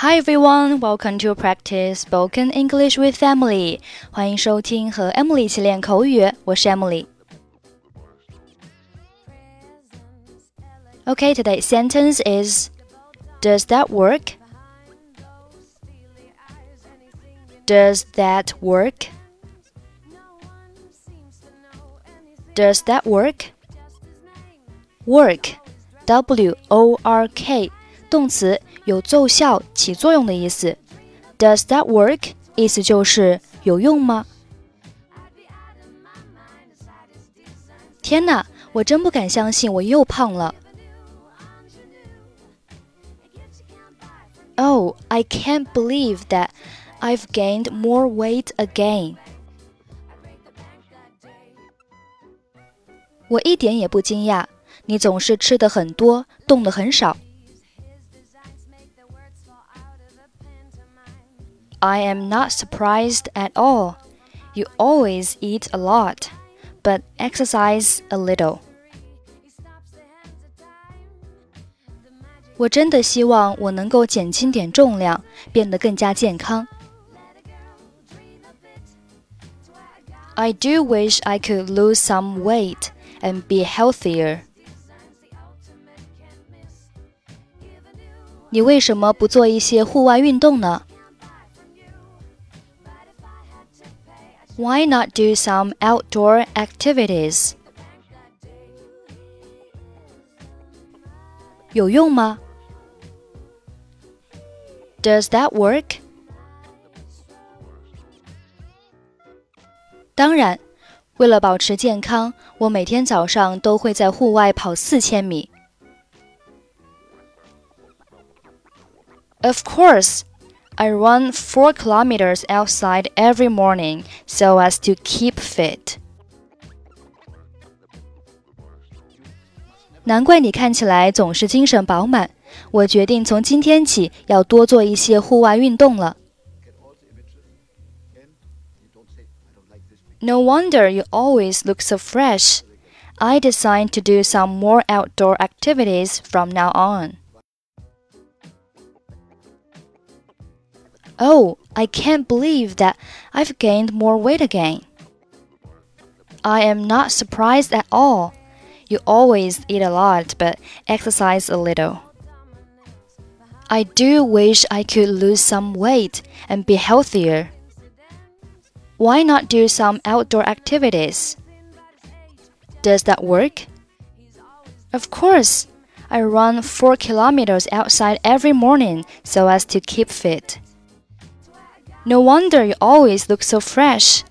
Hi everyone, welcome to practice spoken English with Emily. 欢迎收听和 Emily 一起练口语，我是 Emily。Okay, today's sentence is Does that work? Does that work? Does that work? Work, W O R K 动词有奏效、起作用的意思。Does that work？意思就是有用吗？天哪，我真不敢相信我又胖了。Oh, I can't believe that I've gained more weight again. 我一点也不惊讶，你总是吃的很多，动的很少。 I am not surprised at all. You always eat a lot, but exercise a little. 我真的希望我能够减轻点重量，变得更加健康。I do wish I could lose some weight and be healthier. 你为什么不做一些户外运动呢 ？Why not do some outdoor activities? 有用吗？Does that work? 当然，为了保持健康，我每天早上都会在户外跑四千米。Of course. I run 4 kilometers outside every morning so as to keep fit. 难怪你看起来总是精神饱满。我决定从今天起要多做一些户外运动了。No wonder you always look so fresh. I decide to do some more outdoor activities from now on. Oh, I can't believe that I've gained more weight again. I am not surprised at all. You always eat a lot but exercise a little. I do wish I could lose some weight and be healthier. Why not do some outdoor activities? Does that work? Of course. I run 4 kilometers outside every morning so as to keep fit. No wonder you always look so fresh.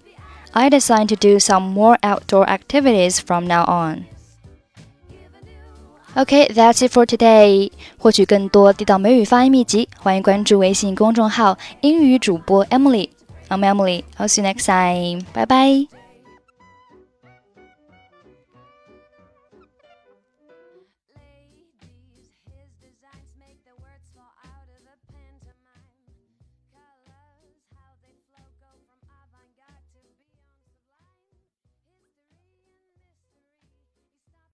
I decided to do some more outdoor activities from now on. Okay, that's it for today. 获取更多地道美语发音秘籍，欢迎关注微信公众号“英语主播 Emily”。I'm Emily. I'll see you next time. Bye bye.